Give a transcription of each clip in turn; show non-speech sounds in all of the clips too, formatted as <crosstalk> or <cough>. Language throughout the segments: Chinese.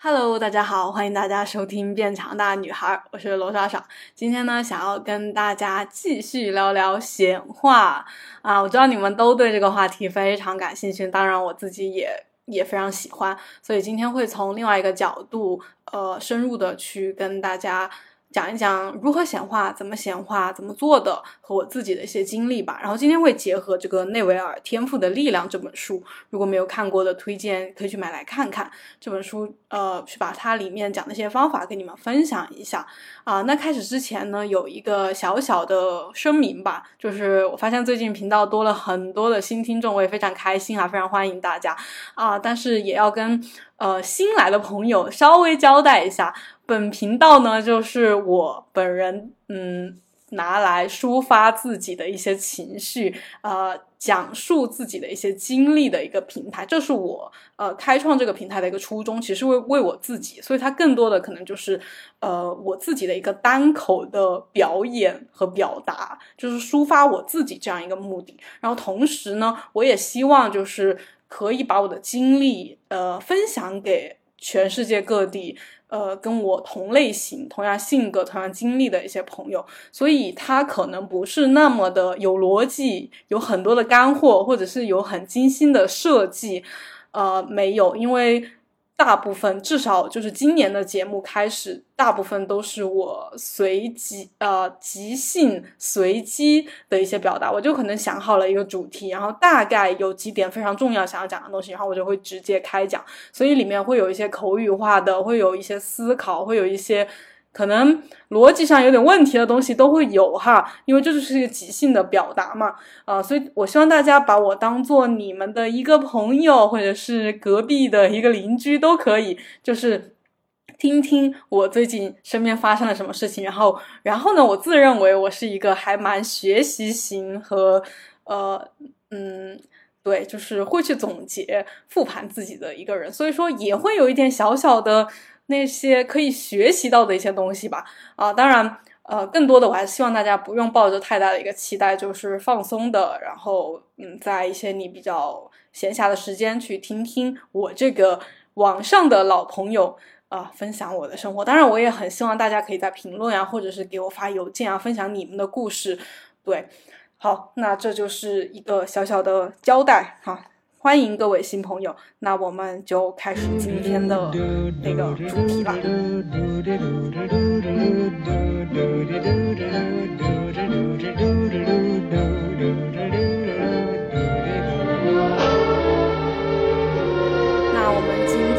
Hello，大家好，欢迎大家收听《变强大女孩》，我是罗莎莎。今天呢，想要跟大家继续聊聊闲话啊。我知道你们都对这个话题非常感兴趣，当然我自己也也非常喜欢，所以今天会从另外一个角度，呃，深入的去跟大家。讲一讲如何显化，怎么显化，怎么做的，和我自己的一些经历吧。然后今天会结合这个内维尔《天赋的力量》这本书，如果没有看过的，推荐可以去买来看看这本书。呃，去把它里面讲的一些方法跟你们分享一下啊。那开始之前呢，有一个小小的声明吧，就是我发现最近频道多了很多的新听众，我也非常开心啊，非常欢迎大家啊。但是也要跟呃新来的朋友稍微交代一下。本频道呢，就是我本人，嗯，拿来抒发自己的一些情绪，呃，讲述自己的一些经历的一个平台。这是我呃开创这个平台的一个初衷，其实为为我自己，所以它更多的可能就是呃我自己的一个单口的表演和表达，就是抒发我自己这样一个目的。然后同时呢，我也希望就是可以把我的经历呃分享给全世界各地。呃，跟我同类型、同样性格、同样经历的一些朋友，所以他可能不是那么的有逻辑，有很多的干货，或者是有很精心的设计，呃，没有，因为。大部分至少就是今年的节目开始，大部分都是我随即呃即兴随机的一些表达，我就可能想好了一个主题，然后大概有几点非常重要想要讲的东西，然后我就会直接开讲，所以里面会有一些口语化的，会有一些思考，会有一些。可能逻辑上有点问题的东西都会有哈，因为这就是一个即兴的表达嘛，啊，所以我希望大家把我当做你们的一个朋友，或者是隔壁的一个邻居都可以，就是听听我最近身边发生了什么事情，然后，然后呢，我自认为我是一个还蛮学习型和呃，嗯，对，就是会去总结复盘自己的一个人，所以说也会有一点小小的。那些可以学习到的一些东西吧，啊，当然，呃，更多的我还是希望大家不用抱着太大的一个期待，就是放松的，然后，嗯，在一些你比较闲暇的时间去听听我这个网上的老朋友啊分享我的生活。当然，我也很希望大家可以在评论啊，或者是给我发邮件啊，分享你们的故事。对，好，那这就是一个小小的交代哈。欢迎各位新朋友，那我们就开始今天的那个主题了。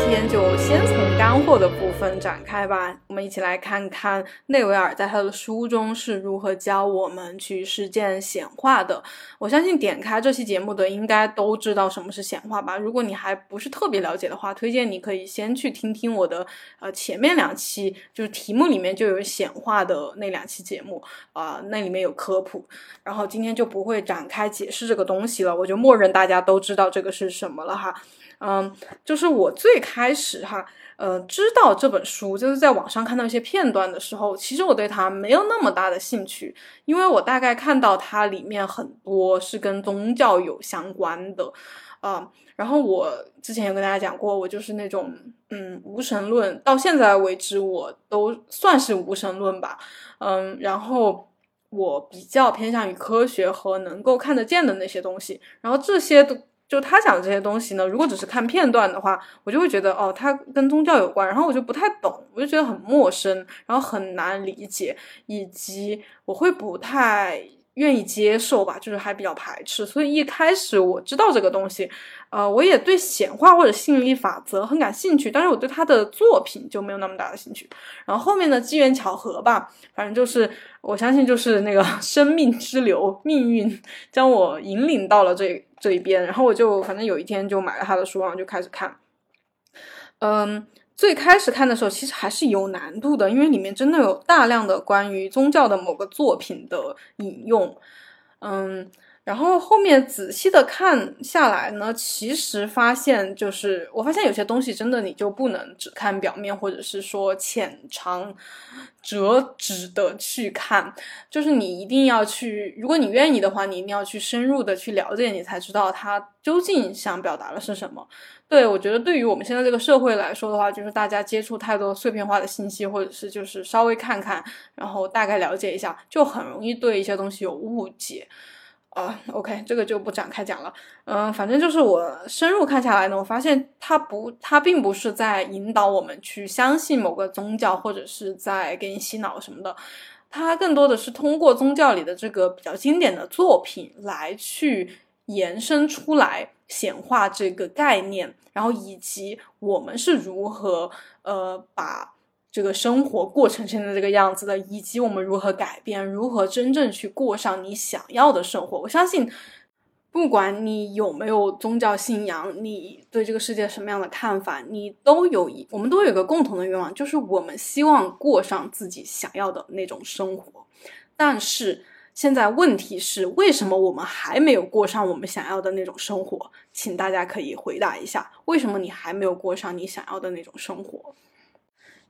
天就先从。干货的部分展开吧，我们一起来看看内维尔在他的书中是如何教我们去实践显化的。我相信点开这期节目的应该都知道什么是显化吧。如果你还不是特别了解的话，推荐你可以先去听听我的呃前面两期，就是题目里面就有显化的那两期节目啊，那里面有科普。然后今天就不会展开解释这个东西了，我就默认大家都知道这个是什么了哈。嗯，就是我最开开始哈。呃，知道这本书就是在网上看到一些片段的时候，其实我对它没有那么大的兴趣，因为我大概看到它里面很多是跟宗教有相关的，啊，然后我之前有跟大家讲过，我就是那种嗯无神论，到现在为止我都算是无神论吧，嗯，然后我比较偏向于科学和能够看得见的那些东西，然后这些都。就他讲的这些东西呢，如果只是看片段的话，我就会觉得哦，他跟宗教有关，然后我就不太懂，我就觉得很陌生，然后很难理解，以及我会不太。愿意接受吧，就是还比较排斥，所以一开始我知道这个东西，呃，我也对显化或者吸引力法则很感兴趣，但是我对他的作品就没有那么大的兴趣。然后后面的机缘巧合吧，反正就是我相信就是那个 <laughs> 生命之流，命运将我引领到了这这一边，然后我就反正有一天就买了他的书，然后就开始看，嗯。最开始看的时候，其实还是有难度的，因为里面真的有大量的关于宗教的某个作品的引用。嗯，然后后面仔细的看下来呢，其实发现就是我发现有些东西真的你就不能只看表面，或者是说浅尝辄止的去看，就是你一定要去，如果你愿意的话，你一定要去深入的去了解，你才知道他究竟想表达的是什么。对我觉得对于我们现在这个社会来说的话，就是大家接触太多碎片化的信息，或者是就是稍微看看，然后大概了解一下，就很容易对一些东西有误解。啊，OK，这个就不展开讲了。嗯，反正就是我深入看下来呢，我发现它不，它并不是在引导我们去相信某个宗教，或者是在给你洗脑什么的。它更多的是通过宗教里的这个比较经典的作品来去延伸出来显化这个概念，然后以及我们是如何呃把。这个生活过成现在这个样子的，以及我们如何改变，如何真正去过上你想要的生活。我相信，不管你有没有宗教信仰，你对这个世界什么样的看法，你都有一，我们都有一个共同的愿望，就是我们希望过上自己想要的那种生活。但是现在问题是，为什么我们还没有过上我们想要的那种生活？请大家可以回答一下，为什么你还没有过上你想要的那种生活？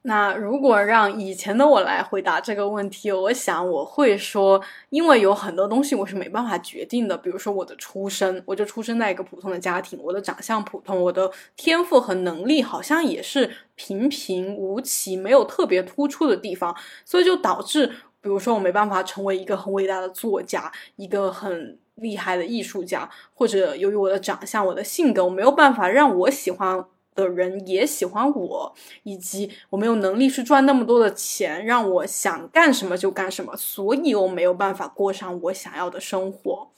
那如果让以前的我来回答这个问题，我想我会说，因为有很多东西我是没办法决定的，比如说我的出生，我就出生在一个普通的家庭，我的长相普通，我的天赋和能力好像也是平平无奇，没有特别突出的地方，所以就导致，比如说我没办法成为一个很伟大的作家，一个很厉害的艺术家，或者由于我的长相、我的性格，我没有办法让我喜欢。的人也喜欢我，以及我没有能力去赚那么多的钱，让我想干什么就干什么，所以我没有办法过上我想要的生活。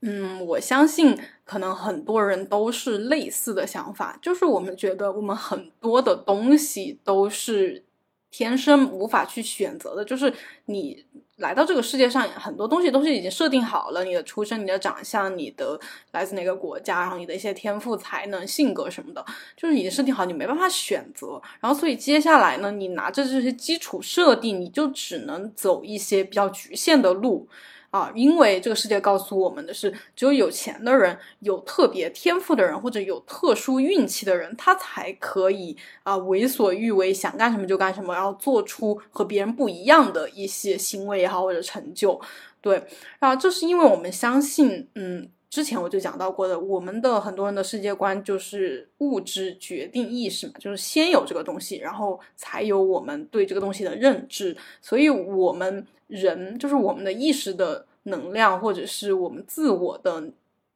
嗯，我相信可能很多人都是类似的想法，就是我们觉得我们很多的东西都是。天生无法去选择的，就是你来到这个世界上，很多东西都是已经设定好了。你的出生、你的长相、你的来自哪个国家，然后你的一些天赋、才能、性格什么的，就是已经设定好，你没办法选择。然后，所以接下来呢，你拿着这些基础设定，你就只能走一些比较局限的路。啊，因为这个世界告诉我们的是，只有有钱的人、有特别天赋的人或者有特殊运气的人，他才可以啊为所欲为，想干什么就干什么，然后做出和别人不一样的一些行为也好或者成就。对，啊，这是因为我们相信，嗯，之前我就讲到过的，我们的很多人的世界观就是物质决定意识嘛，就是先有这个东西，然后才有我们对这个东西的认知，所以我们。人就是我们的意识的能量，或者是我们自我的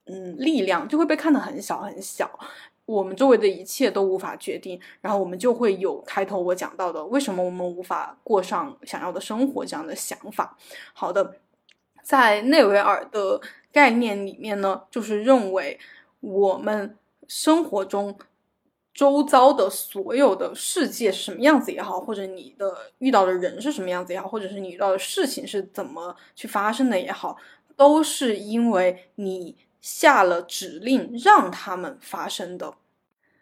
嗯力量，就会被看得很小很小。我们周围的一切都无法决定，然后我们就会有开头我讲到的，为什么我们无法过上想要的生活这样的想法。好的，在内维尔的概念里面呢，就是认为我们生活中。周遭的所有的世界是什么样子也好，或者你的遇到的人是什么样子也好，或者是你遇到的事情是怎么去发生的也好，都是因为你下了指令让他们发生的。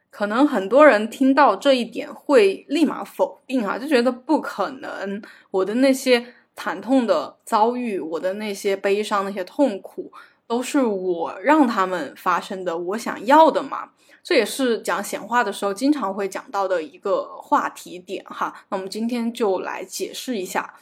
可能很多人听到这一点会立马否定啊，就觉得不可能。我的那些惨痛的遭遇，我的那些悲伤、那些痛苦，都是我让他们发生的，我想要的嘛。这也是讲显化的时候经常会讲到的一个话题点哈。那我们今天就来解释一下。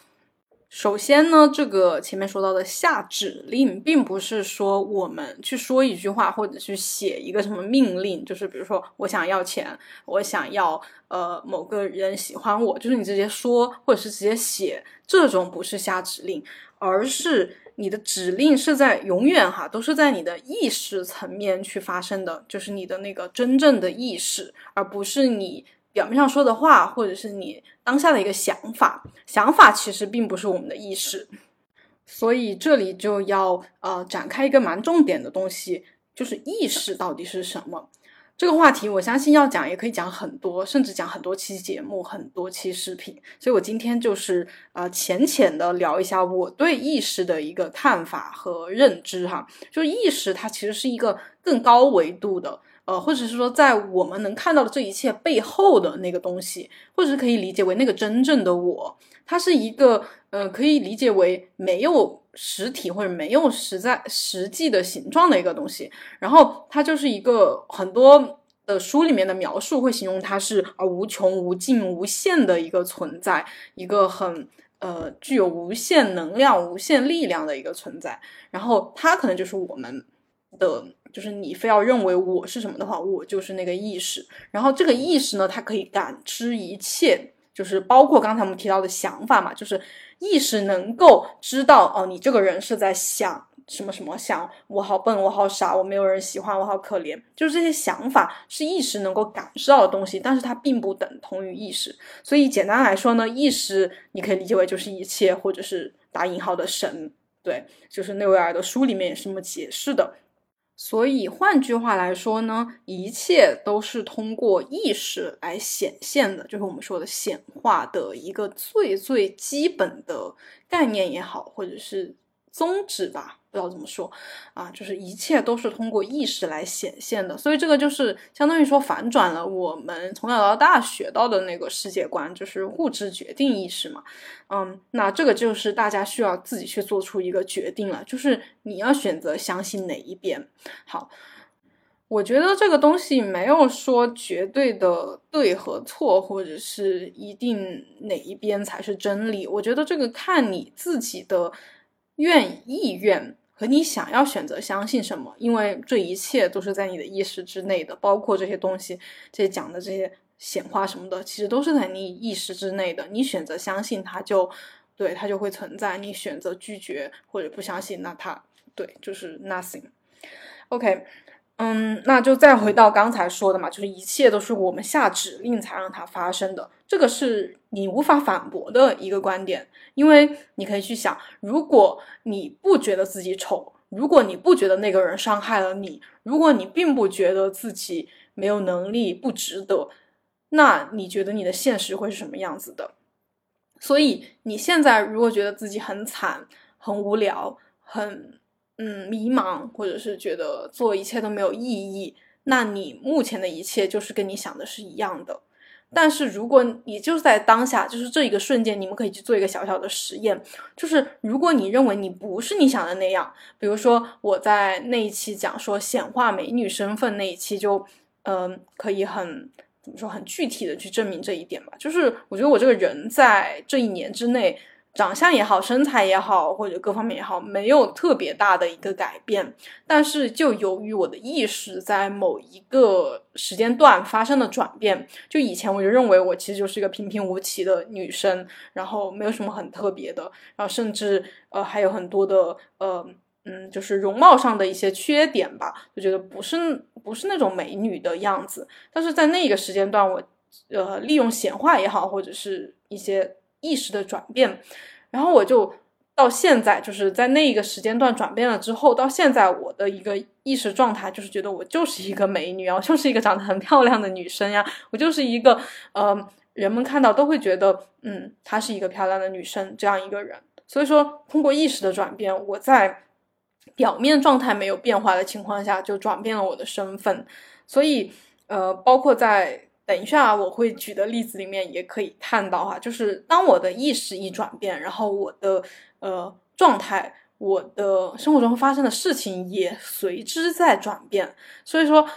首先呢，这个前面说到的下指令，并不是说我们去说一句话或者去写一个什么命令，就是比如说我想要钱，我想要呃某个人喜欢我，就是你直接说或者是直接写，这种不是下指令，而是。你的指令是在永远哈都是在你的意识层面去发生的，就是你的那个真正的意识，而不是你表面上说的话，或者是你当下的一个想法。想法其实并不是我们的意识，所以这里就要呃展开一个蛮重点的东西，就是意识到底是什么。这个话题，我相信要讲也可以讲很多，甚至讲很多期节目、很多期视频。所以我今天就是呃浅浅的聊一下我对意识的一个看法和认知哈。就意识它其实是一个更高维度的，呃，或者是说在我们能看到的这一切背后的那个东西，或者是可以理解为那个真正的我，它是一个呃可以理解为没有实体或者没有实在实际的形状的一个东西，然后它就是一个很多的书里面的描述会形容它是啊无穷无尽无限的一个存在，一个很呃具有无限能量、无限力量的一个存在，然后它可能就是我们的。就是你非要认为我是什么的话，我就是那个意识。然后这个意识呢，它可以感知一切，就是包括刚才我们提到的想法嘛。就是意识能够知道哦，你这个人是在想什么什么，想我好笨，我好傻，我没有人喜欢，我好可怜。就是这些想法是意识能够感知到的东西，但是它并不等同于意识。所以简单来说呢，意识你可以理解为就是一切，或者是打引号的神。对，就是内维尔的书里面也是这么解释的。所以换句话来说呢，一切都是通过意识来显现的，就是我们说的显化的一个最最基本的概念也好，或者是宗旨吧。不知道怎么说啊，就是一切都是通过意识来显现的，所以这个就是相当于说反转了我们从小到大学到的那个世界观，就是物质决定意识嘛。嗯，那这个就是大家需要自己去做出一个决定了，就是你要选择相信哪一边。好，我觉得这个东西没有说绝对的对和错，或者是一定哪一边才是真理。我觉得这个看你自己的愿意愿。和你想要选择相信什么，因为这一切都是在你的意识之内的，包括这些东西，这些讲的这些显化什么的，其实都是在你意识之内的。你选择相信它，就对它就会存在；你选择拒绝或者不相信，那它对就是 nothing。OK。嗯，那就再回到刚才说的嘛，就是一切都是我们下指令才让它发生的，这个是你无法反驳的一个观点。因为你可以去想，如果你不觉得自己丑，如果你不觉得那个人伤害了你，如果你并不觉得自己没有能力、不值得，那你觉得你的现实会是什么样子的？所以你现在如果觉得自己很惨、很无聊、很……嗯，迷茫，或者是觉得做一切都没有意义，那你目前的一切就是跟你想的是一样的。但是如果你就是在当下，就是这一个瞬间，你们可以去做一个小小的实验，就是如果你认为你不是你想的那样，比如说我在那一期讲说显化美女身份那一期，就嗯，可以很怎么说，很具体的去证明这一点吧。就是我觉得我这个人在这一年之内。长相也好，身材也好，或者各方面也好，没有特别大的一个改变。但是，就由于我的意识在某一个时间段发生了转变，就以前我就认为我其实就是一个平平无奇的女生，然后没有什么很特别的，然后甚至呃还有很多的呃嗯，就是容貌上的一些缺点吧，就觉得不是不是那种美女的样子。但是在那个时间段，我呃利用显化也好，或者是一些。意识的转变，然后我就到现在就是在那一个时间段转变了之后，到现在我的一个意识状态就是觉得我就是一个美女啊，我就是一个长得很漂亮的女生呀，我就是一个呃，人们看到都会觉得嗯，她是一个漂亮的女生这样一个人。所以说，通过意识的转变，我在表面状态没有变化的情况下，就转变了我的身份。所以呃，包括在。等一下，我会举的例子里面也可以看到哈，就是当我的意识一转变，然后我的呃状态，我的生活中发生的事情也随之在转变。所以说，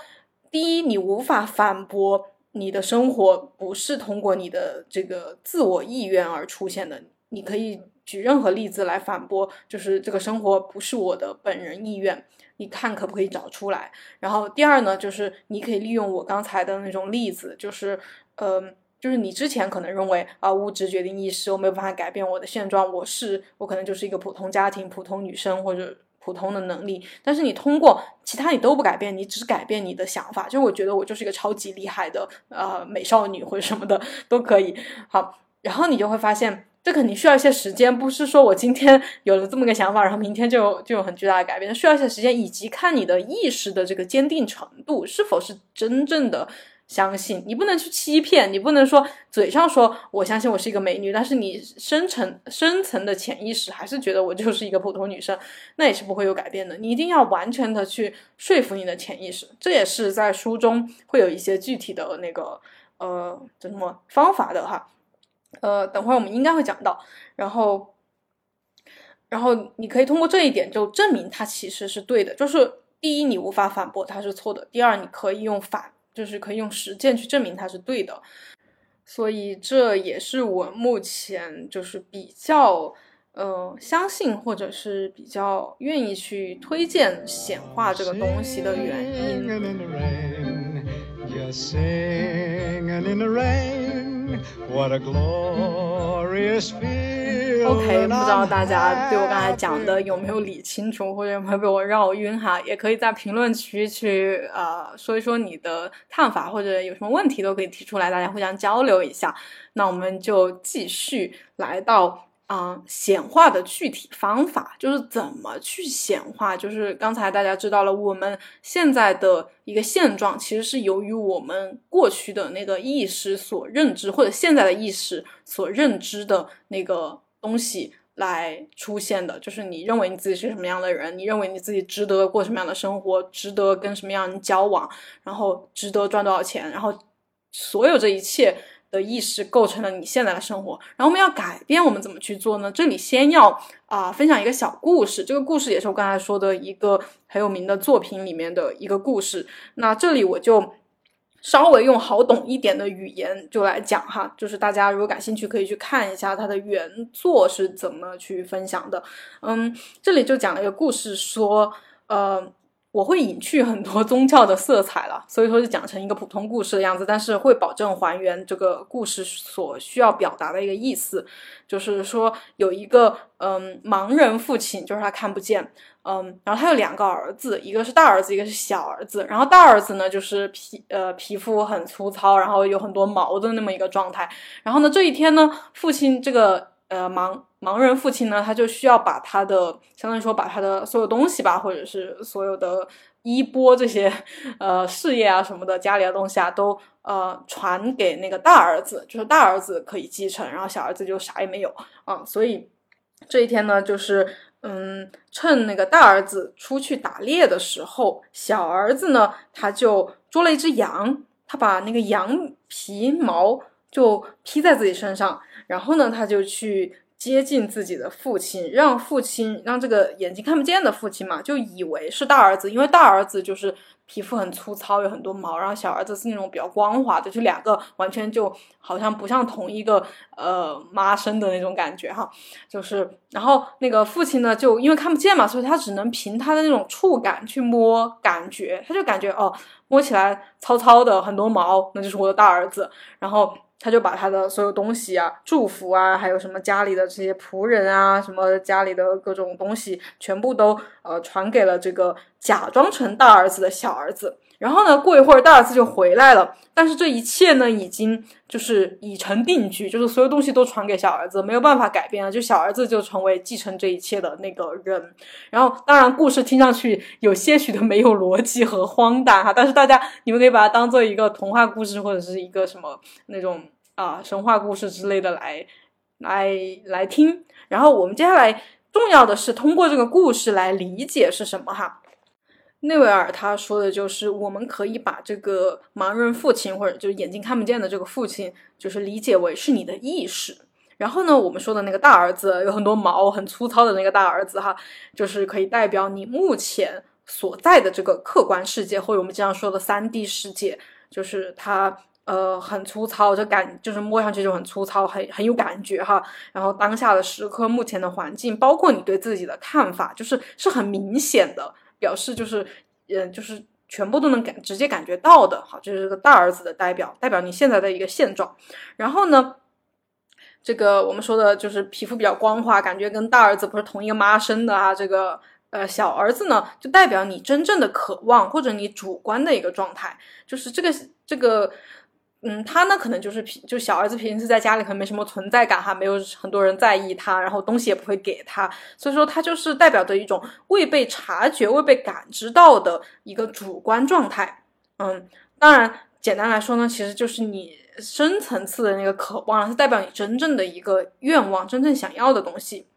第一，你无法反驳你的生活不是通过你的这个自我意愿而出现的。你可以举任何例子来反驳，就是这个生活不是我的本人意愿。你看可不可以找出来？然后第二呢，就是你可以利用我刚才的那种例子，就是，嗯，就是你之前可能认为啊，物质决定意识，我没有办法改变我的现状，我是我可能就是一个普通家庭、普通女生或者普通的能力。但是你通过其他你都不改变，你只改变你的想法，就我觉得我就是一个超级厉害的呃美少女或者什么的都可以。好，然后你就会发现。这肯定需要一些时间，不是说我今天有了这么个想法，然后明天就就有很巨大的改变，需要一些时间，以及看你的意识的这个坚定程度是否是真正的相信。你不能去欺骗，你不能说嘴上说我相信我是一个美女，但是你深层深层的潜意识还是觉得我就是一个普通女生，那也是不会有改变的。你一定要完全的去说服你的潜意识，这也是在书中会有一些具体的那个呃叫什么方法的哈。呃，等会儿我们应该会讲到，然后，然后你可以通过这一点就证明它其实是对的。就是第一，你无法反驳它是错的；第二，你可以用反，就是可以用实践去证明它是对的。所以这也是我目前就是比较。呃，相信或者是比较愿意去推荐显化这个东西的原因。OK，不知道大家对我刚才讲的有没有理清楚，或者有没有被我绕晕哈？也可以在评论区去呃说一说你的看法，或者有什么问题都可以提出来，大家互相交流一下。那我们就继续来到。啊，显化的具体方法就是怎么去显化？就是刚才大家知道了，我们现在的一个现状，其实是由于我们过去的那个意识所认知，或者现在的意识所认知的那个东西来出现的。就是你认为你自己是什么样的人，你认为你自己值得过什么样的生活，值得跟什么样人交往，然后值得赚多少钱，然后所有这一切。的意识构成了你现在的生活，然后我们要改变，我们怎么去做呢？这里先要啊分享一个小故事，这个故事也是我刚才说的一个很有名的作品里面的一个故事。那这里我就稍微用好懂一点的语言就来讲哈，就是大家如果感兴趣，可以去看一下它的原作是怎么去分享的。嗯，这里就讲了一个故事，说呃。我会隐去很多宗教的色彩了，所以说就讲成一个普通故事的样子，但是会保证还原这个故事所需要表达的一个意思，就是说有一个嗯盲人父亲，就是他看不见，嗯，然后他有两个儿子，一个是大儿子，一个是小儿子，然后大儿子呢就是皮呃皮肤很粗糙，然后有很多毛的那么一个状态，然后呢这一天呢父亲这个。呃，盲盲人父亲呢，他就需要把他的，相当于说把他的所有东西吧，或者是所有的衣钵这些，呃，事业啊什么的，家里的东西啊，都呃传给那个大儿子，就是大儿子可以继承，然后小儿子就啥也没有啊。所以这一天呢，就是嗯，趁那个大儿子出去打猎的时候，小儿子呢，他就捉了一只羊，他把那个羊皮毛就披在自己身上。然后呢，他就去接近自己的父亲，让父亲让这个眼睛看不见的父亲嘛，就以为是大儿子，因为大儿子就是皮肤很粗糙，有很多毛，然后小儿子是那种比较光滑的，就两个完全就好像不像同一个呃妈生的那种感觉哈。就是，然后那个父亲呢，就因为看不见嘛，所以他只能凭他的那种触感去摸感觉，他就感觉哦，摸起来糙糙的，很多毛，那就是我的大儿子，然后。他就把他的所有东西啊、祝福啊，还有什么家里的这些仆人啊，什么家里的各种东西，全部都呃传给了这个假装成大儿子的小儿子。然后呢，过一会儿大儿子就回来了，但是这一切呢，已经就是已成定局，就是所有东西都传给小儿子，没有办法改变了，就小儿子就成为继承这一切的那个人。然后，当然故事听上去有些许的没有逻辑和荒诞哈，但是大家你们可以把它当做一个童话故事或者是一个什么那种。啊，神话故事之类的来，来来听。然后我们接下来重要的是通过这个故事来理解是什么哈。内维尔他说的就是，我们可以把这个盲人父亲或者就是眼睛看不见的这个父亲，就是理解为是你的意识。然后呢，我们说的那个大儿子有很多毛很粗糙的那个大儿子哈，就是可以代表你目前所在的这个客观世界，或者我们经常说的三 D 世界，就是他。呃，很粗糙，就感就是摸上去就很粗糙，很很有感觉哈。然后当下的时刻，目前的环境，包括你对自己的看法，就是是很明显的表示，就是嗯，就是全部都能感直接感觉到的。好，这是个大儿子的代表，代表你现在的一个现状。然后呢，这个我们说的就是皮肤比较光滑，感觉跟大儿子不是同一个妈生的啊。这个呃小儿子呢，就代表你真正的渴望或者你主观的一个状态，就是这个这个。嗯，他呢可能就是平，就小儿子平时在家里可能没什么存在感哈，没有很多人在意他，然后东西也不会给他，所以说他就是代表着一种未被察觉、未被感知到的一个主观状态。嗯，当然简单来说呢，其实就是你深层次的那个渴望，是代表你真正的一个愿望，真正想要的东西。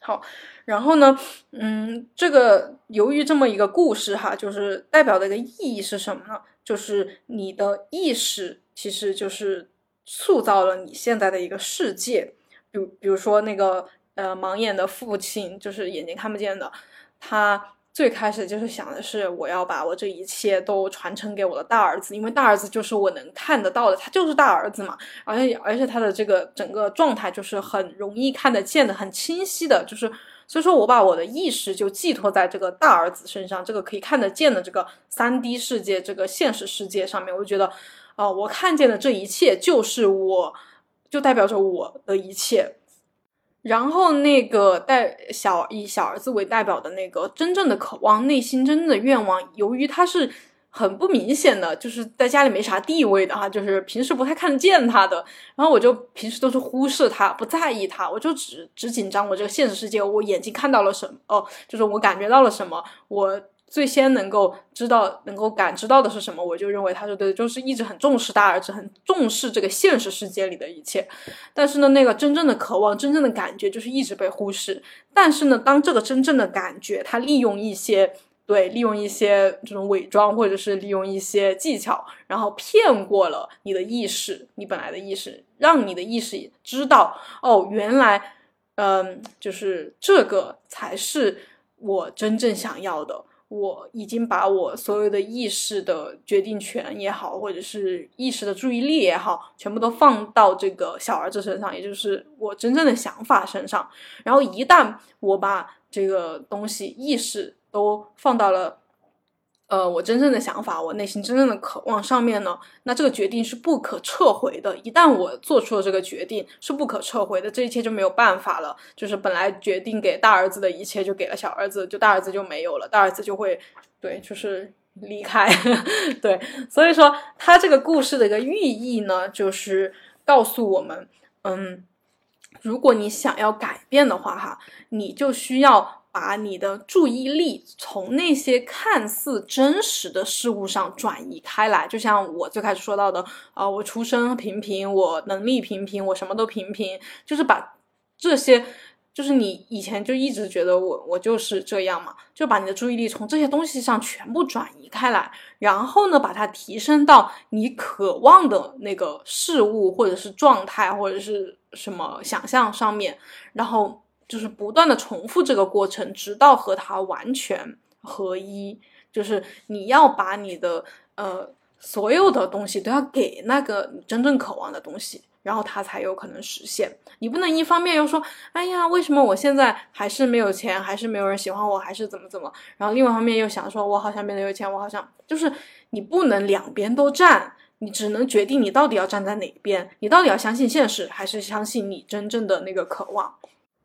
好，然后呢，嗯，这个由于这么一个故事哈，就是代表的一个意义是什么呢？就是你的意识，其实就是塑造了你现在的一个世界。比比如说那个呃盲眼的父亲，就是眼睛看不见的，他最开始就是想的是我要把我这一切都传承给我的大儿子，因为大儿子就是我能看得到的，他就是大儿子嘛，而且而且他的这个整个状态就是很容易看得见的，很清晰的，就是所以说我把我的意识就寄托在这个大儿子身上，这个可以看得见的这个三 D 世界，这个现实世界上面，我就觉得，哦，我看见的这一切就是我，就代表着我的一切。然后那个代小以小儿子为代表的那个真正的渴望，内心真正的愿望，由于他是很不明显的，就是在家里没啥地位的哈，就是平时不太看得见他的。然后我就平时都是忽视他，不在意他，我就只只紧张我这个现实世界，我眼睛看到了什么，哦，就是我感觉到了什么，我。最先能够知道、能够感知到的是什么，我就认为他说的就是一直很重视大儿子，很重视这个现实世界里的一切。但是呢，那个真正的渴望、真正的感觉，就是一直被忽视。但是呢，当这个真正的感觉，他利用一些对，利用一些这种伪装，或者是利用一些技巧，然后骗过了你的意识，你本来的意识，让你的意识知道，哦，原来，嗯，就是这个才是我真正想要的。我已经把我所有的意识的决定权也好，或者是意识的注意力也好，全部都放到这个小儿子身上，也就是我真正的想法身上。然后一旦我把这个东西意识都放到了。呃，我真正的想法，我内心真正的渴望上面呢，那这个决定是不可撤回的。一旦我做出了这个决定，是不可撤回的，这一切就没有办法了。就是本来决定给大儿子的一切，就给了小儿子，就大儿子就没有了，大儿子就会，对，就是离开。<laughs> 对，所以说他这个故事的一个寓意呢，就是告诉我们，嗯，如果你想要改变的话，哈，你就需要。把你的注意力从那些看似真实的事物上转移开来，就像我最开始说到的，啊，我出身平平，我能力平平，我什么都平平，就是把这些，就是你以前就一直觉得我我就是这样嘛，就把你的注意力从这些东西上全部转移开来，然后呢，把它提升到你渴望的那个事物或者是状态或者是什么想象上面，然后。就是不断的重复这个过程，直到和它完全合一。就是你要把你的呃所有的东西都要给那个你真正渴望的东西，然后它才有可能实现。你不能一方面又说，哎呀，为什么我现在还是没有钱，还是没有人喜欢我，还是怎么怎么？然后另外一方面又想说，我好像变得有钱，我好像就是你不能两边都站，你只能决定你到底要站在哪边，你到底要相信现实，还是相信你真正的那个渴望。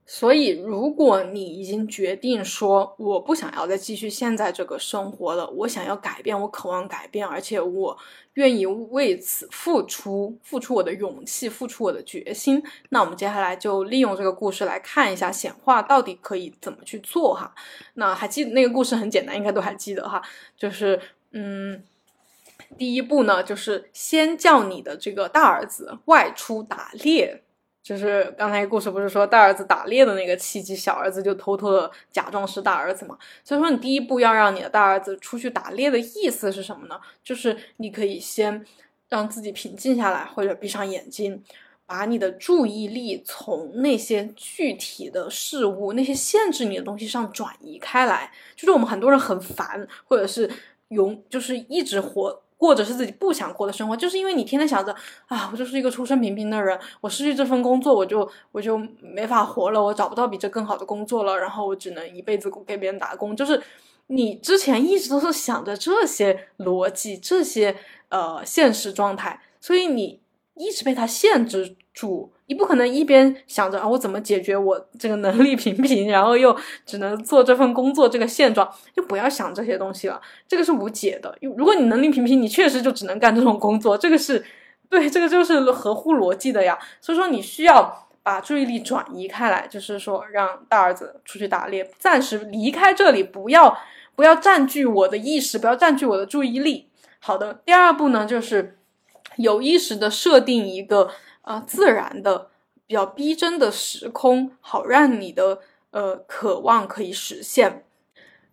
所以，如果你已经决定说我不想要再继续现在这个生活了，我想要改变，我渴望改变，而且我愿意为此付出，付出我的勇气，付出我的决心，那我们接下来就利用这个故事来看一下显化到底可以怎么去做哈。那还记得那个故事很简单，应该都还记得哈，就是嗯，第一步呢，就是先叫你的这个大儿子外出打猎。就是刚才故事不是说大儿子打猎的那个契机，小儿子就偷偷的假装是大儿子嘛。所以说你第一步要让你的大儿子出去打猎的意思是什么呢？就是你可以先让自己平静下来，或者闭上眼睛，把你的注意力从那些具体的事物、那些限制你的东西上转移开来。就是我们很多人很烦，或者是永就是一直活。过着是自己不想过的生活，就是因为你天天想着啊，我就是一个出身平平的人，我失去这份工作，我就我就没法活了，我找不到比这更好的工作了，然后我只能一辈子给别人打工。就是你之前一直都是想着这些逻辑，这些呃现实状态，所以你一直被它限制住。你不可能一边想着啊，我怎么解决我这个能力平平，然后又只能做这份工作这个现状，就不要想这些东西了。这个是无解的。如果你能力平平，你确实就只能干这种工作，这个是对，这个就是合乎逻辑的呀。所以说，你需要把注意力转移开来，就是说让大儿子出去打猎，暂时离开这里，不要不要占据我的意识，不要占据我的注意力。好的，第二步呢，就是有意识的设定一个。啊，自然的、比较逼真的时空，好让你的呃渴望可以实现。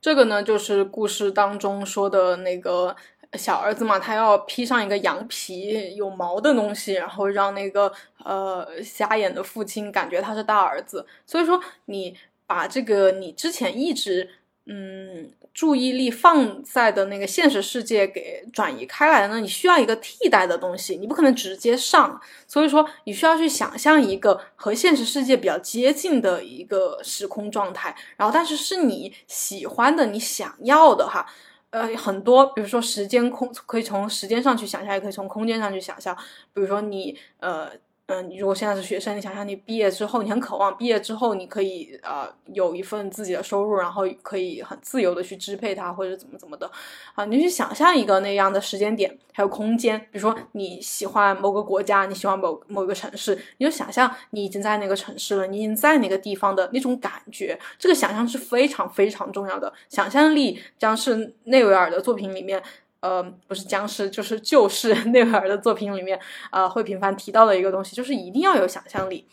这个呢，就是故事当中说的那个小儿子嘛，他要披上一个羊皮有毛的东西，然后让那个呃瞎眼的父亲感觉他是大儿子。所以说，你把这个你之前一直嗯注意力放在的那个现实世界给转移开来呢，你需要一个替代的东西，你不可能直接上。所以说，你需要去想象一个和现实世界比较接近的一个时空状态，然后但是是你喜欢的、你想要的哈。呃，很多，比如说时间空，可以从时间上去想象，也可以从空间上去想象。比如说你，呃。嗯，你如果现在是学生，你想想你毕业之后，你很渴望毕业之后你可以呃有一份自己的收入，然后可以很自由的去支配它，或者怎么怎么的，啊，你去想象一个那样的时间点，还有空间，比如说你喜欢某个国家，你喜欢某某个城市，你就想象你已经在那个城市了，你已经在那个地方的那种感觉，这个想象是非常非常重要的，想象力将是内维尔的作品里面。呃，不是僵尸，就是就是 <laughs> 内维尔的作品里面，呃，会频繁提到的一个东西，就是一定要有想象力。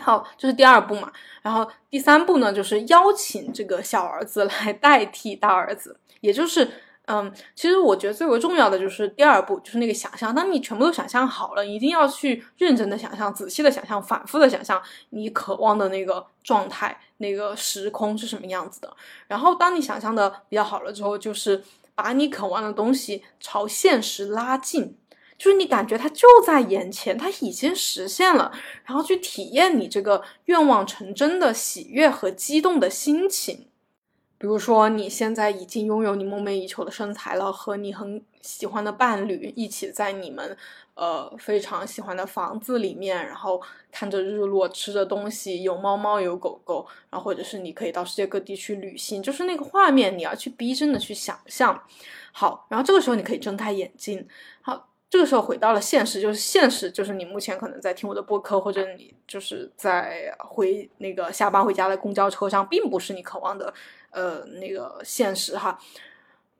好，这是第二步嘛。然后第三步呢，就是邀请这个小儿子来 <laughs> 代替大儿子，也就是，嗯，其实我觉得最为重要的就是第二步，就是那个想象。当你全部都想象好了，一定要去认真的想象、仔细的想象、反复的想象你渴望的那个状态、那个时空是什么样子的。然后当你想象的比较好了之后，就是。把你渴望的东西朝现实拉近，就是你感觉它就在眼前，它已经实现了，然后去体验你这个愿望成真的喜悦和激动的心情。比如说，你现在已经拥有你梦寐以求的身材了，和你很喜欢的伴侣一起在你们呃非常喜欢的房子里面，然后看着日落，吃着东西，有猫猫有狗狗，然后或者是你可以到世界各地去旅行，就是那个画面，你要去逼真的去想象。好，然后这个时候你可以睁开眼睛。好，这个时候回到了现实，就是现实，就是你目前可能在听我的播客，或者你就是在回那个下班回家的公交车上，并不是你渴望的。呃，那个现实哈，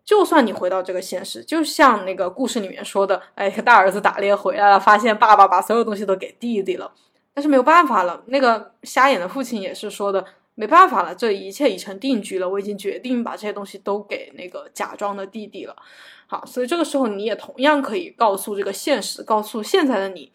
就算你回到这个现实，就像那个故事里面说的，哎，大儿子打猎回来了，发现爸爸把所有东西都给弟弟了，但是没有办法了。那个瞎眼的父亲也是说的，没办法了，这一切已成定局了，我已经决定把这些东西都给那个假装的弟弟了。好，所以这个时候你也同样可以告诉这个现实，告诉现在的你，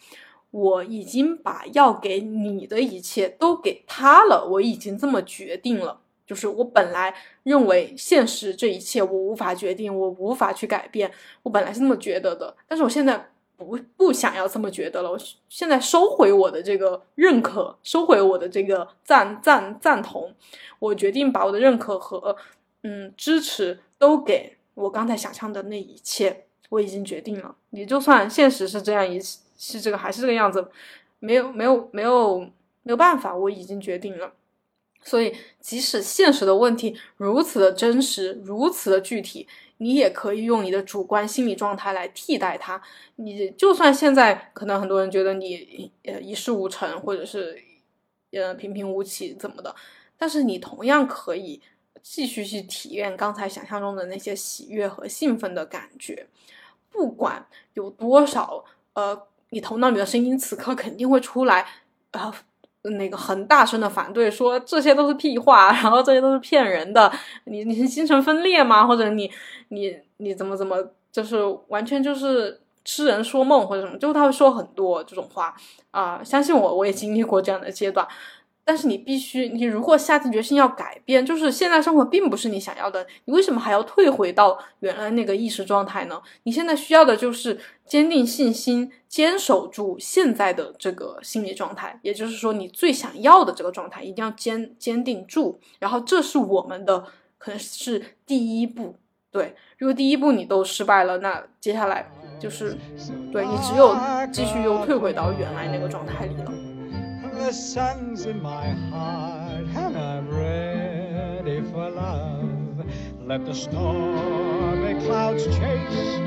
我已经把要给你的一切都给他了，我已经这么决定了。就是我本来认为现实这一切我无法决定，我无法去改变，我本来是那么觉得的。但是我现在不不想要这么觉得了，我现在收回我的这个认可，收回我的这个赞赞赞同。我决定把我的认可和嗯支持都给我刚才想象的那一切。我已经决定了，你就算现实是这样一是这个还是这个样子，没有没有没有没有办法，我已经决定了。所以，即使现实的问题如此的真实，如此的具体，你也可以用你的主观心理状态来替代它。你就算现在可能很多人觉得你呃一事无成，或者是呃平平无奇怎么的，但是你同样可以继续去体验刚才想象中的那些喜悦和兴奋的感觉。不管有多少呃，你头脑里的声音此刻肯定会出来啊。那个很大声的反对，说这些都是屁话，然后这些都是骗人的。你你是精神分裂吗？或者你你你怎么怎么，就是完全就是痴人说梦或者什么，就他会说很多这种话啊。相信我，我也经历过这样的阶段。但是你必须，你如果下定决心要改变，就是现在生活并不是你想要的，你为什么还要退回到原来那个意识状态呢？你现在需要的就是坚定信心，坚守住现在的这个心理状态，也就是说你最想要的这个状态一定要坚坚定住。然后这是我们的可能是第一步，对。如果第一步你都失败了，那接下来就是对你只有继续又退回到原来那个状态里了。The sun's in my heart and i'm ready for love let the stormy clouds chase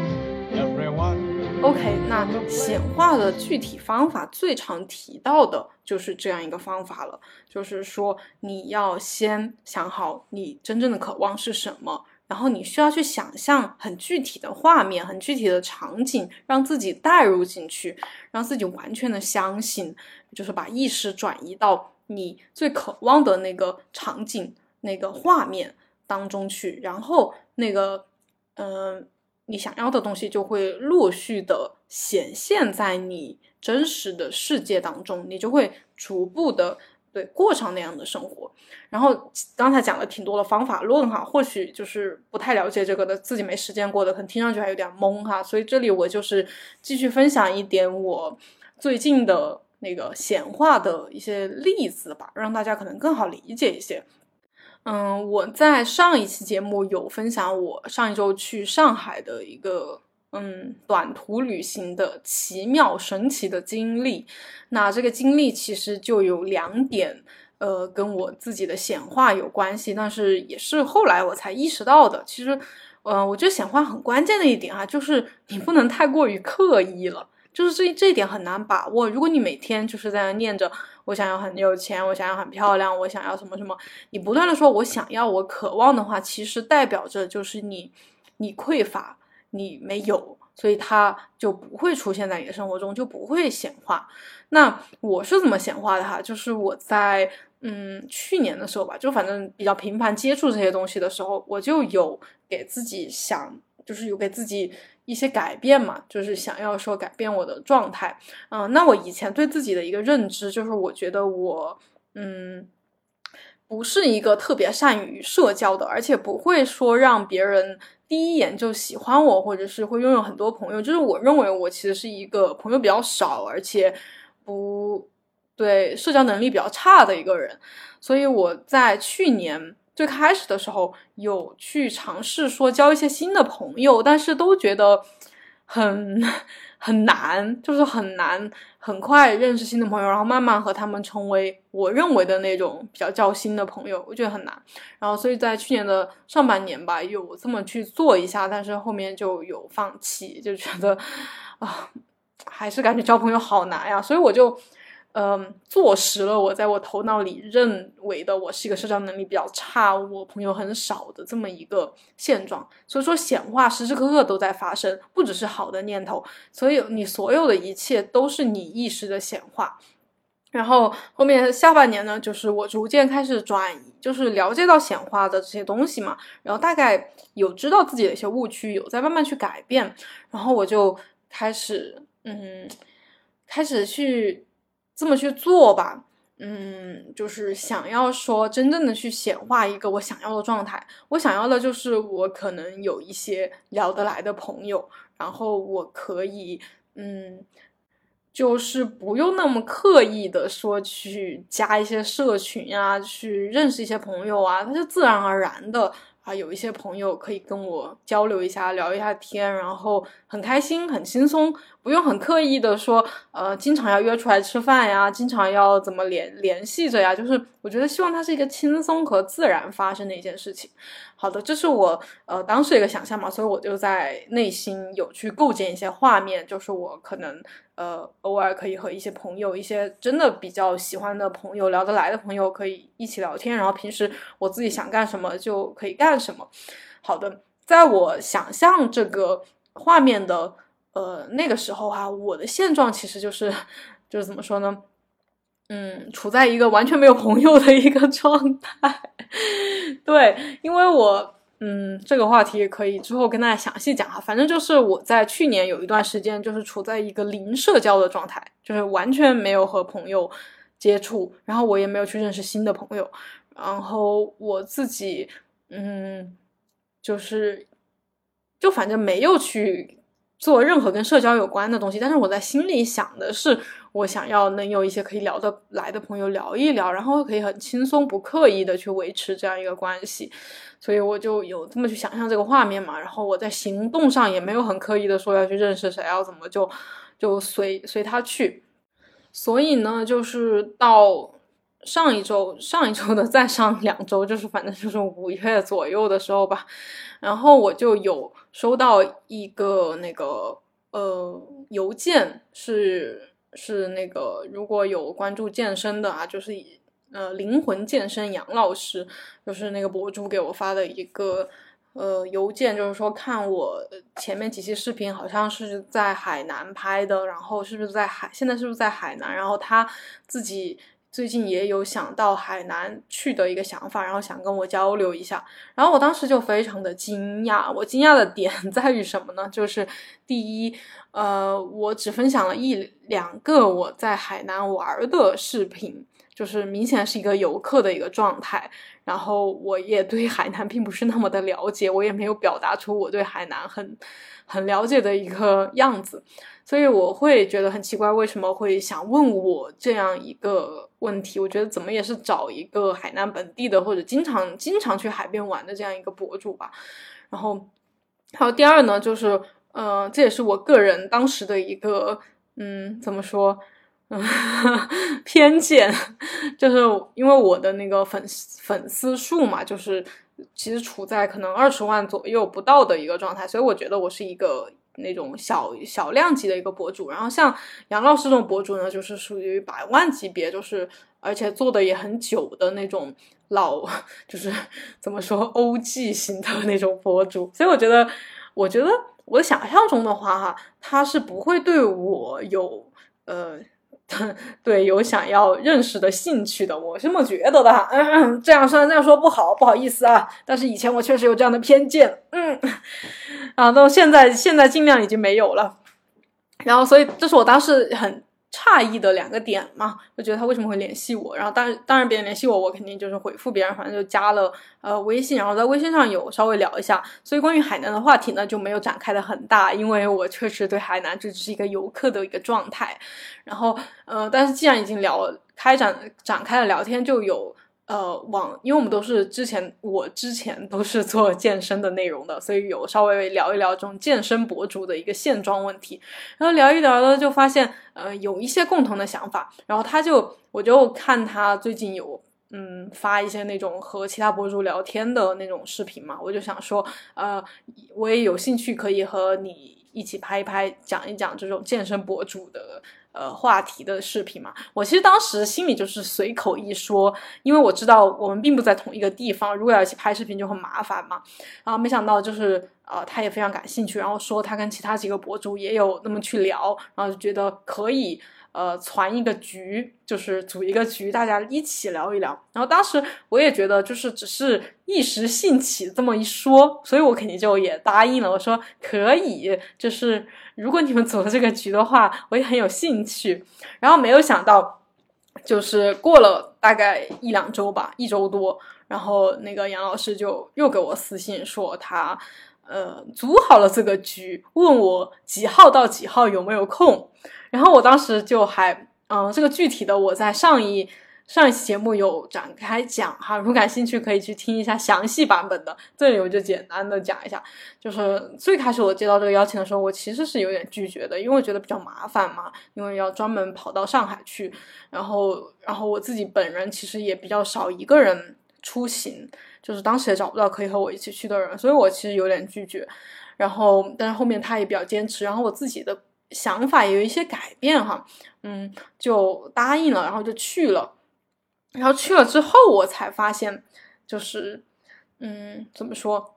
everyone ok 那显化的具体方法最常提到的就是这样一个方法了就是说你要先想好你真正的渴望是什么然后你需要去想象很具体的画面，很具体的场景，让自己带入进去，让自己完全的相信，就是把意识转移到你最渴望的那个场景、那个画面当中去。然后那个，嗯，你想要的东西就会陆续的显现在你真实的世界当中，你就会逐步的对过上那样的生活。然后刚才讲了挺多的方法论哈，或许就是不太了解这个的，自己没实践过的，可能听上去还有点懵哈。所以这里我就是继续分享一点我最近的那个显化的一些例子吧，让大家可能更好理解一些。嗯，我在上一期节目有分享我上一周去上海的一个嗯短途旅行的奇妙神奇的经历。那这个经历其实就有两点，呃，跟我自己的显化有关系，但是也是后来我才意识到的。其实，嗯，我觉得显化很关键的一点啊，就是你不能太过于刻意了。就是这这一点很难把握。如果你每天就是在那念着我想要很有钱，我想要很漂亮，我想要什么什么，你不断的说我想要，我渴望的话，其实代表着就是你你匮乏，你没有，所以它就不会出现在你的生活中，就不会显化。那我是怎么显化的哈？就是我在嗯去年的时候吧，就反正比较频繁接触这些东西的时候，我就有给自己想，就是有给自己。一些改变嘛，就是想要说改变我的状态，嗯，那我以前对自己的一个认知就是，我觉得我，嗯，不是一个特别善于社交的，而且不会说让别人第一眼就喜欢我，或者是会拥有很多朋友，就是我认为我其实是一个朋友比较少，而且不对社交能力比较差的一个人，所以我在去年。最开始的时候有去尝试说交一些新的朋友，但是都觉得很很难，就是很难很快认识新的朋友，然后慢慢和他们成为我认为的那种比较交心的朋友，我觉得很难。然后所以在去年的上半年吧，有这么去做一下，但是后面就有放弃，就觉得啊，还是感觉交朋友好难呀，所以我就。嗯，坐实了我在我头脑里认为的我是一个社交能力比较差，我朋友很少的这么一个现状。所以说显化时时刻刻都在发生，不只是好的念头，所以你所有的一切都是你意识的显化。然后后面下半年呢，就是我逐渐开始转移，就是了解到显化的这些东西嘛，然后大概有知道自己的一些误区，有在慢慢去改变，然后我就开始嗯，开始去。这么去做吧，嗯，就是想要说真正的去显化一个我想要的状态。我想要的就是我可能有一些聊得来的朋友，然后我可以，嗯，就是不用那么刻意的说去加一些社群啊，去认识一些朋友啊，它就自然而然的。啊，有一些朋友可以跟我交流一下，聊一下天，然后很开心，很轻松，不用很刻意的说，呃，经常要约出来吃饭呀，经常要怎么联联系着呀，就是我觉得希望它是一个轻松和自然发生的一件事情。好的，这是我呃当时一个想象嘛，所以我就在内心有去构建一些画面，就是我可能。呃，偶尔可以和一些朋友，一些真的比较喜欢的朋友，聊得来的朋友，可以一起聊天。然后平时我自己想干什么就可以干什么。好的，在我想象这个画面的呃那个时候哈，我的现状其实就是就是怎么说呢？嗯，处在一个完全没有朋友的一个状态。<laughs> 对，因为我。嗯，这个话题也可以之后跟大家详细讲哈。反正就是我在去年有一段时间，就是处在一个零社交的状态，就是完全没有和朋友接触，然后我也没有去认识新的朋友，然后我自己，嗯，就是就反正没有去做任何跟社交有关的东西。但是我在心里想的是，我想要能有一些可以聊得来的朋友聊一聊，然后可以很轻松不刻意的去维持这样一个关系。所以我就有这么去想象这个画面嘛，然后我在行动上也没有很刻意的说要去认识谁，要怎么就就随随他去。所以呢，就是到上一周、上一周的再上两周，就是反正就是五月左右的时候吧，然后我就有收到一个那个呃邮件，是是那个如果有关注健身的啊，就是。呃，灵魂健身杨老师就是那个博主给我发的一个呃邮件，就是说看我前面几期视频好像是在海南拍的，然后是不是在海，现在是不是在海南？然后他自己最近也有想到海南去的一个想法，然后想跟我交流一下。然后我当时就非常的惊讶，我惊讶的点 <laughs> 在于什么呢？就是第一，呃，我只分享了一两个我在海南玩的视频。就是明显是一个游客的一个状态，然后我也对海南并不是那么的了解，我也没有表达出我对海南很很了解的一个样子，所以我会觉得很奇怪，为什么会想问我这样一个问题？我觉得怎么也是找一个海南本地的或者经常经常去海边玩的这样一个博主吧。然后还有第二呢，就是呃，这也是我个人当时的一个嗯，怎么说？<laughs> 偏见，就是因为我的那个粉丝粉丝数嘛，就是其实处在可能二十万左右不到的一个状态，所以我觉得我是一个那种小小量级的一个博主。然后像杨老师这种博主呢，就是属于百万级别，就是而且做的也很久的那种老，就是怎么说 OG 型的那种博主。所以我觉得，我觉得我想象中的话哈，他是不会对我有呃。<laughs> 对，有想要认识的兴趣的，我是这么觉得的。嗯，这样虽然这样说不好，不好意思啊。但是以前我确实有这样的偏见。嗯，啊，到现在现在尽量已经没有了。然后，所以这是我当时很。诧异的两个点嘛，就觉得他为什么会联系我，然后当然当然别人联系我，我肯定就是回复别人，反正就加了呃微信，然后在微信上有稍微聊一下，所以关于海南的话题呢就没有展开的很大，因为我确实对海南这只是一个游客的一个状态，然后呃但是既然已经聊开展展开了聊天，就有。呃，往，因为我们都是之前，我之前都是做健身的内容的，所以有稍微聊一聊这种健身博主的一个现状问题，然后聊一聊呢，就发现，呃，有一些共同的想法，然后他就，我就看他最近有，嗯，发一些那种和其他博主聊天的那种视频嘛，我就想说，呃，我也有兴趣可以和你一起拍一拍，讲一讲这种健身博主的。呃，话题的视频嘛，我其实当时心里就是随口一说，因为我知道我们并不在同一个地方，如果要去拍视频就很麻烦嘛。然后没想到就是呃，他也非常感兴趣，然后说他跟其他几个博主也有那么去聊，然后就觉得可以。呃，传一个局，就是组一个局，大家一起聊一聊。然后当时我也觉得，就是只是一时兴起这么一说，所以我肯定就也答应了。我说可以，就是如果你们组了这个局的话，我也很有兴趣。然后没有想到，就是过了大概一两周吧，一周多，然后那个杨老师就又给我私信说他呃组好了这个局，问我几号到几号有没有空。然后我当时就还，嗯，这个具体的我在上一上一期节目有展开讲哈，如果感兴趣可以去听一下详细版本的。这里我就简单的讲一下，就是最开始我接到这个邀请的时候，我其实是有点拒绝的，因为我觉得比较麻烦嘛，因为要专门跑到上海去，然后然后我自己本人其实也比较少一个人出行，就是当时也找不到可以和我一起去的人，所以我其实有点拒绝。然后但是后面他也比较坚持，然后我自己的。想法有一些改变哈，嗯，就答应了，然后就去了，然后去了之后，我才发现，就是，嗯，怎么说，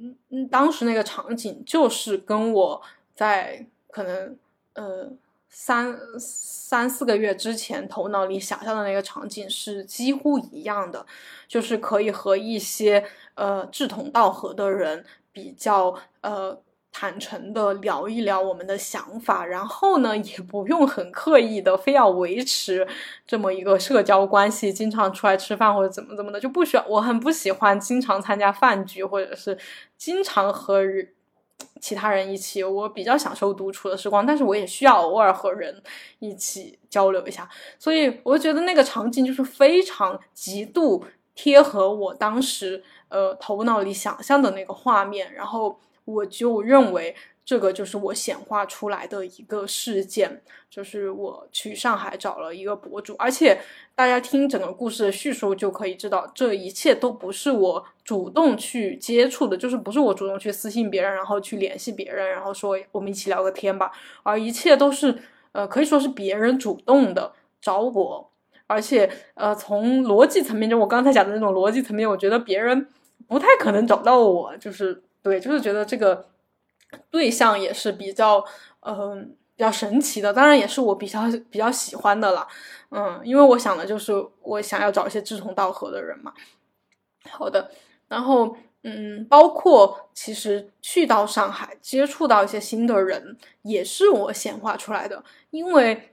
嗯嗯，当时那个场景就是跟我在可能呃三三四个月之前头脑里想象的那个场景是几乎一样的，就是可以和一些呃志同道合的人比较呃。坦诚的聊一聊我们的想法，然后呢，也不用很刻意的非要维持这么一个社交关系，经常出来吃饭或者怎么怎么的，就不需要。我很不喜欢经常参加饭局，或者是经常和其他人一起。我比较享受独处的时光，但是我也需要偶尔和人一起交流一下。所以我觉得那个场景就是非常极度贴合我当时呃头脑里想象的那个画面，然后。我就认为这个就是我显化出来的一个事件，就是我去上海找了一个博主，而且大家听整个故事的叙述就可以知道，这一切都不是我主动去接触的，就是不是我主动去私信别人，然后去联系别人，然后说我们一起聊个天吧，而一切都是呃可以说是别人主动的找我，而且呃从逻辑层面，就我刚才讲的那种逻辑层面，我觉得别人不太可能找到我，就是。对，就是觉得这个对象也是比较，嗯，比较神奇的，当然也是我比较比较喜欢的了。嗯，因为我想的就是我想要找一些志同道合的人嘛。好的，然后嗯，包括其实去到上海接触到一些新的人，也是我显化出来的，因为。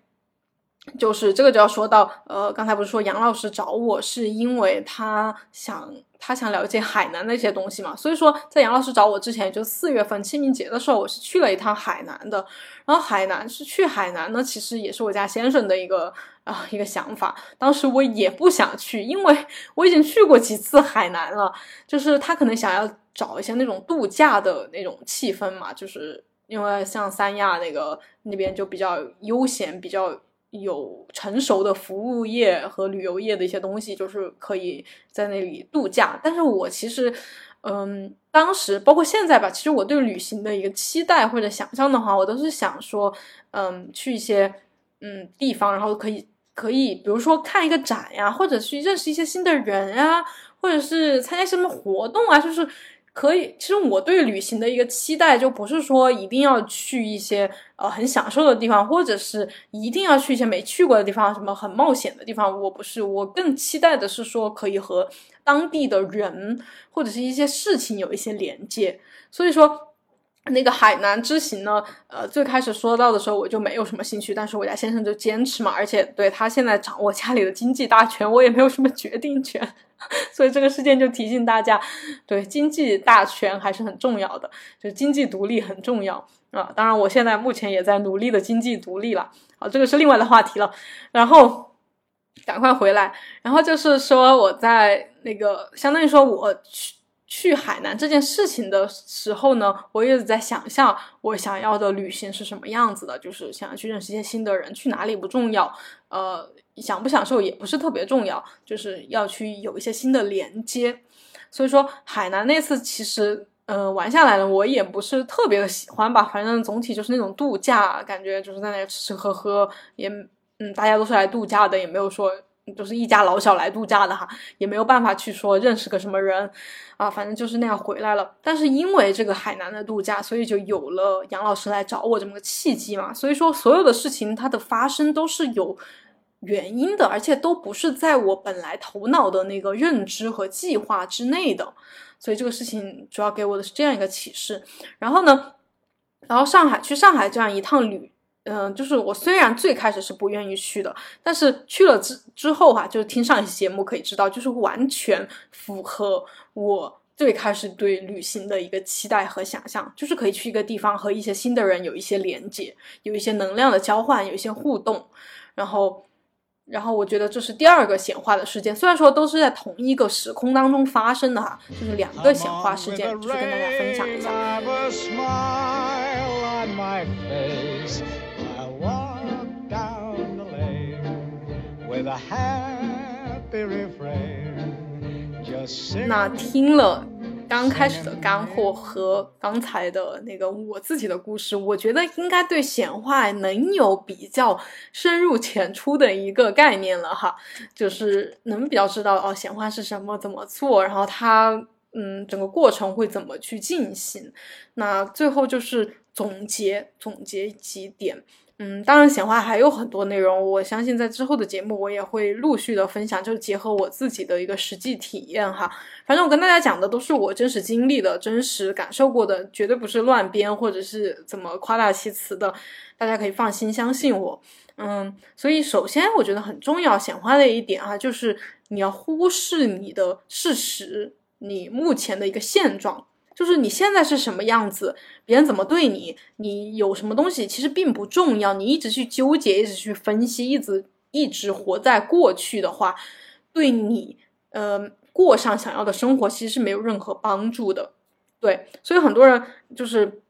就是这个就要说到，呃，刚才不是说杨老师找我是因为他想他想了解海南那些东西嘛，所以说在杨老师找我之前，就四月份清明节的时候，我是去了一趟海南的。然后海南是去海南呢，其实也是我家先生的一个啊一个想法。当时我也不想去，因为我已经去过几次海南了，就是他可能想要找一些那种度假的那种气氛嘛，就是因为像三亚那个那边就比较悠闲，比较。有成熟的服务业和旅游业的一些东西，就是可以在那里度假。但是我其实，嗯，当时包括现在吧，其实我对旅行的一个期待或者想象的话，我都是想说，嗯，去一些嗯地方，然后可以可以，比如说看一个展呀，或者去认识一些新的人呀，或者是参加什么活动啊，就是。可以，其实我对旅行的一个期待，就不是说一定要去一些呃很享受的地方，或者是一定要去一些没去过的地方，什么很冒险的地方。我不是，我更期待的是说可以和当地的人或者是一些事情有一些连接。所以说，那个海南之行呢，呃，最开始说到的时候我就没有什么兴趣，但是我家先生就坚持嘛，而且对他现在掌握家里的经济大权，我也没有什么决定权。<laughs> 所以这个事件就提醒大家，对经济大权还是很重要的，就经济独立很重要啊。当然，我现在目前也在努力的经济独立了，好，这个是另外的话题了。然后赶快回来，然后就是说我在那个相当于说我去去海南这件事情的时候呢，我一直在想象我想要的旅行是什么样子的，就是想要去认识一些新的人，去哪里不重要，呃。享不享受也不是特别重要，就是要去有一些新的连接。所以说，海南那次其实，呃，玩下来了，我也不是特别的喜欢吧。反正总体就是那种度假感觉，就是在那吃吃喝喝，也嗯，大家都是来度假的，也没有说就是一家老小来度假的哈，也没有办法去说认识个什么人啊，反正就是那样回来了。但是因为这个海南的度假，所以就有了杨老师来找我这么个契机嘛。所以说，所有的事情它的发生都是有。原因的，而且都不是在我本来头脑的那个认知和计划之内的，所以这个事情主要给我的是这样一个启示。然后呢，然后上海去上海这样一趟旅，嗯，就是我虽然最开始是不愿意去的，但是去了之之后哈，就是听上一期节目可以知道，就是完全符合我最开始对旅行的一个期待和想象，就是可以去一个地方和一些新的人有一些连接，有一些能量的交换，有一些互动，然后。然后我觉得这是第二个显化的事件，虽然说都是在同一个时空当中发生的哈，就是两个显化事件，就是跟大家分享一下。那听了。刚开始的干货和刚才的那个我自己的故事，我觉得应该对显化能有比较深入浅出的一个概念了哈，就是能比较知道哦显化是什么，怎么做，然后它嗯整个过程会怎么去进行，那最后就是总结总结几点。嗯，当然显化还有很多内容，我相信在之后的节目我也会陆续的分享，就是结合我自己的一个实际体验哈。反正我跟大家讲的都是我真实经历的、真实感受过的，绝对不是乱编或者是怎么夸大其词的，大家可以放心相信我。嗯，所以首先我觉得很重要显化的一点哈，就是你要忽视你的事实，你目前的一个现状。就是你现在是什么样子，别人怎么对你，你有什么东西其实并不重要。你一直去纠结，一直去分析，一直一直活在过去的话，对你呃过上想要的生活其实是没有任何帮助的。对，所以很多人就是，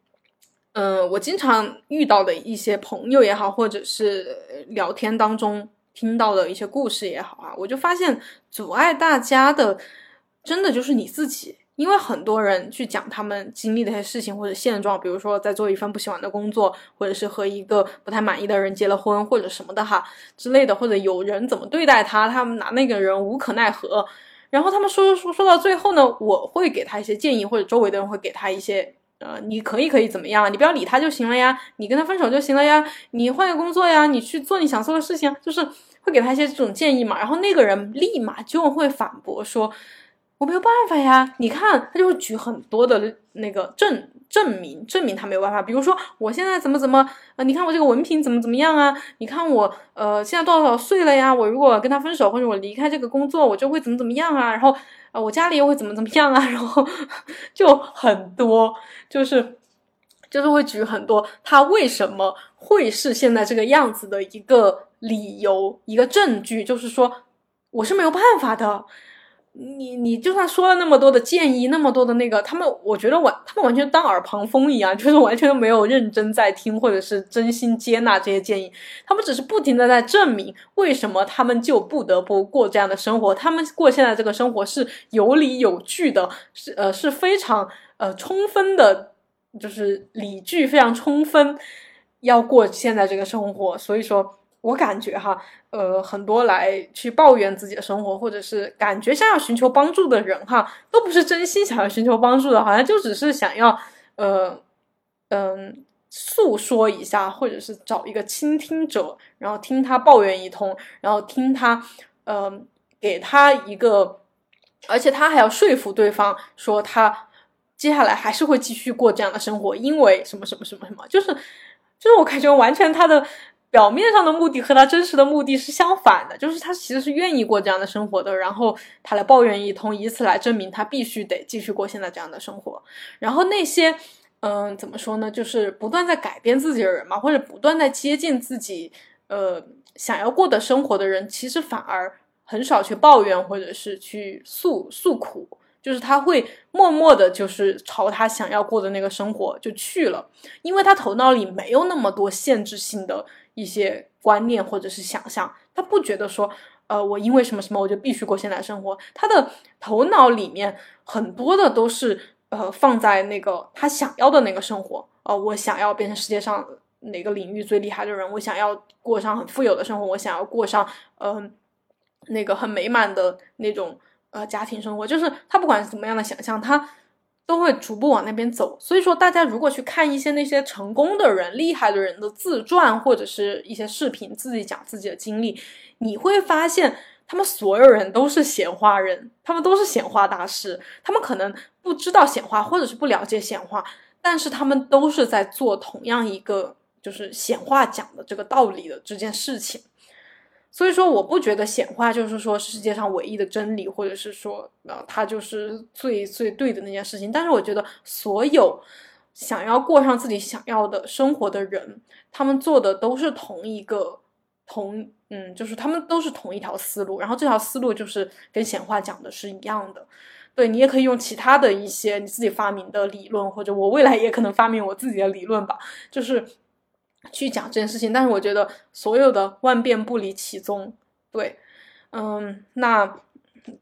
嗯，我经常遇到的一些朋友也好，或者是聊天当中听到的一些故事也好啊，我就发现阻碍大家的，真的就是你自己。因为很多人去讲他们经历的一些事情或者现状，比如说在做一份不喜欢的工作，或者是和一个不太满意的人结了婚，或者什么的哈之类的，或者有人怎么对待他，他们拿那个人无可奈何。然后他们说说说到最后呢，我会给他一些建议，或者周围的人会给他一些呃，你可以可以怎么样？你不要理他就行了呀，你跟他分手就行了呀，你换个工作呀，你去做你想做的事情，就是会给他一些这种建议嘛。然后那个人立马就会反驳说。我没有办法呀，你看，他就会举很多的那个证证明，证明他没有办法。比如说，我现在怎么怎么，呃，你看我这个文凭怎么怎么样啊？你看我，呃，现在多少岁了呀？我如果跟他分手或者我离开这个工作，我就会怎么怎么样啊？然后，呃，我家里又会怎么怎么样啊？<laughs> 然后就很多，就是就是会举很多他为什么会是现在这个样子的一个理由，一个证据，就是说我是没有办法的。你你就算说了那么多的建议，那么多的那个，他们我觉得完，他们完全当耳旁风一样，就是完全都没有认真在听，或者是真心接纳这些建议。他们只是不停的在证明为什么他们就不得不过这样的生活。他们过现在这个生活是有理有据的，是呃是非常呃充分的，就是理据非常充分，要过现在这个生活。所以说。我感觉哈，呃，很多来去抱怨自己的生活，或者是感觉想要寻求帮助的人哈，都不是真心想要寻求帮助的，好像就只是想要，呃，嗯，诉说一下，或者是找一个倾听者，然后听他抱怨一通，然后听他，嗯，给他一个，而且他还要说服对方说他接下来还是会继续过这样的生活，因为什么什么什么什么，就是，就是我感觉完全他的。表面上的目的和他真实的目的是相反的，就是他其实是愿意过这样的生活的，然后他来抱怨一通，以此来证明他必须得继续过现在这样的生活。然后那些，嗯，怎么说呢？就是不断在改变自己的人嘛，或者不断在接近自己，呃，想要过的生活的人，其实反而很少去抱怨或者是去诉诉苦。就是他会默默的，就是朝他想要过的那个生活就去了，因为他头脑里没有那么多限制性的一些观念或者是想象，他不觉得说，呃，我因为什么什么我就必须过现在生活。他的头脑里面很多的都是，呃，放在那个他想要的那个生活，呃，我想要变成世界上哪个领域最厉害的人，我想要过上很富有的生活，我想要过上，嗯，那个很美满的那种。呃，家庭生活就是他不管怎么样的想象，他都会逐步往那边走。所以说，大家如果去看一些那些成功的人、厉害的人的自传或者是一些视频，自己讲自己的经历，你会发现他们所有人都是显化人，他们都是显化大师。他们可能不知道显化，或者是不了解显化，但是他们都是在做同样一个就是显化讲的这个道理的这件事情。所以说，我不觉得显化就是说世界上唯一的真理，或者是说，呃，它就是最最对的那件事情。但是，我觉得所有想要过上自己想要的生活的人，他们做的都是同一个同，嗯，就是他们都是同一条思路。然后这条思路就是跟显化讲的是一样的。对你也可以用其他的一些你自己发明的理论，或者我未来也可能发明我自己的理论吧，就是。去讲这件事情，但是我觉得所有的万变不离其宗，对，嗯，那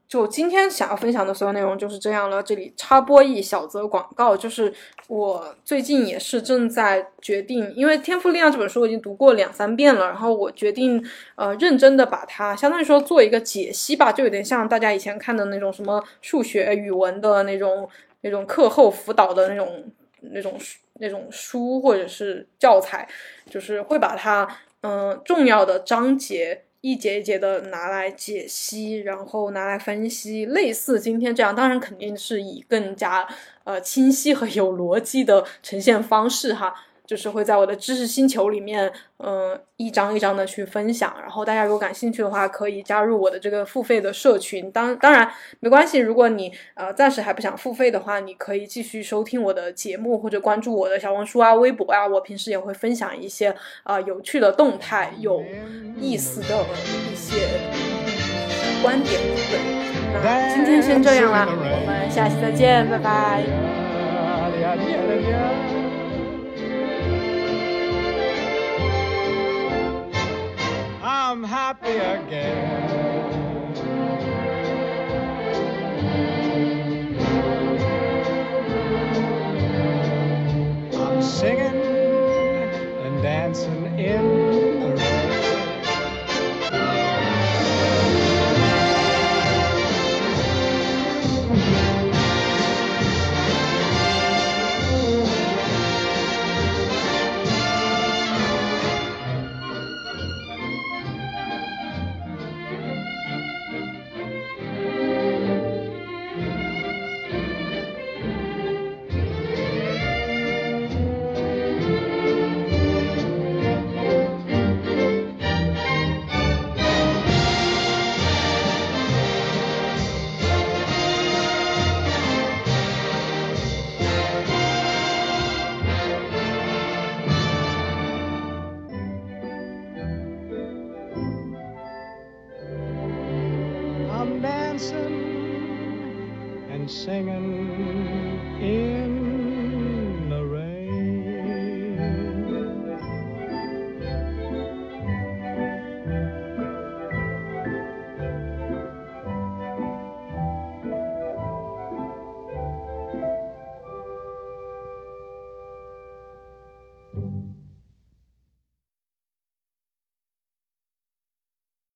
就今天想要分享的所有内容就是这样了。这里插播一小则广告，就是我最近也是正在决定，因为《天赋力量》这本书我已经读过两三遍了，然后我决定呃认真的把它，相当于说做一个解析吧，就有点像大家以前看的那种什么数学、语文的那种那种课后辅导的那种那种书。那种书或者是教材，就是会把它嗯重要的章节一节一节的拿来解析，然后拿来分析，类似今天这样，当然肯定是以更加呃清晰和有逻辑的呈现方式哈。就是会在我的知识星球里面，嗯，一张一张的去分享。然后大家如果感兴趣的话，可以加入我的这个付费的社群。当当然没关系，如果你呃暂时还不想付费的话，你可以继续收听我的节目或者关注我的小红书啊、微博啊。我平时也会分享一些啊有趣的动态、有意思的一些观点。对，那今天先这样啦，我们下期再见，拜拜。Happy again.